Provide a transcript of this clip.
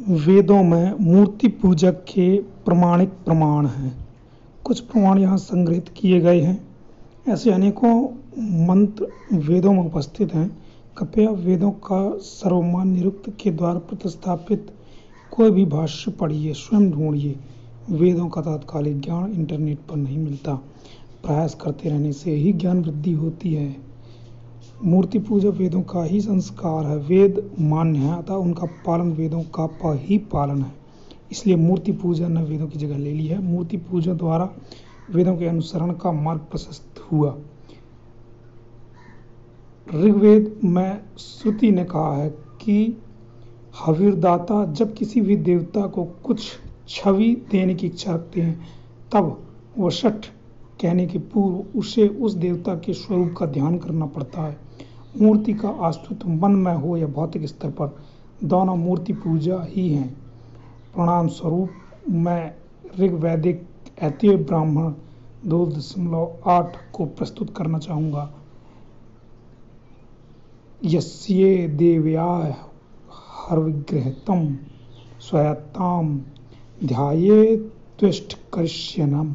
वेदों में मूर्ति पूजक के प्रमाणिक प्रमाण हैं। कुछ प्रमाण यहाँ संग्रहित किए गए हैं। ऐसे अनेकों मंत्र वेदों में उपस्थित हैं। कृपया वेदों का सर्वमान निरुक्त के द्वारा प्रतिस्थापित कोई भी भाष्य पढ़िए, स्वयं ढूंढिए। वेदों का तात्कालिक ज्ञान इंटरनेट पर नहीं मिलता। प्रयास करते रहने से ही ज्ञान वृद्धि होती है। मूर्ति पूजा वेदों का ही संस्कार है। वेद मान्य है, अतः उनका पालन वेदों का ही पालन है। इसलिए मूर्ति पूजा ने वेदों की जगह ले ली है। मूर्ति पूजा द्वारा वेदों के अनुसरण का मार्ग प्रशस्त हुआ। ऋग्वेद में श्रुति ने कहा है कि हवीरदाता जब किसी भी देवता को कुछ छवि देने की इच्छा रखते हैं, तब वह छठ कहने के पूर्व उसे उस देवता के स्वरूप का ध्यान करना पड़ता है। मूर्ति का अस्तित्व मन में हो या भौतिक स्तर पर, दोनों मूर्ति पूजा ही हैं। प्रणाम स्वरूप मैं ऋग्वैदिक ऐतिह्य ब्राह्मण दो दशमलव आठ को प्रस्तुत करना चाहूँगा। यस्ये देव्याय हरविग्रहतम स्वयताम ध्याये त्विष्ट करिष्यनम